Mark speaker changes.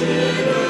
Speaker 1: sinners.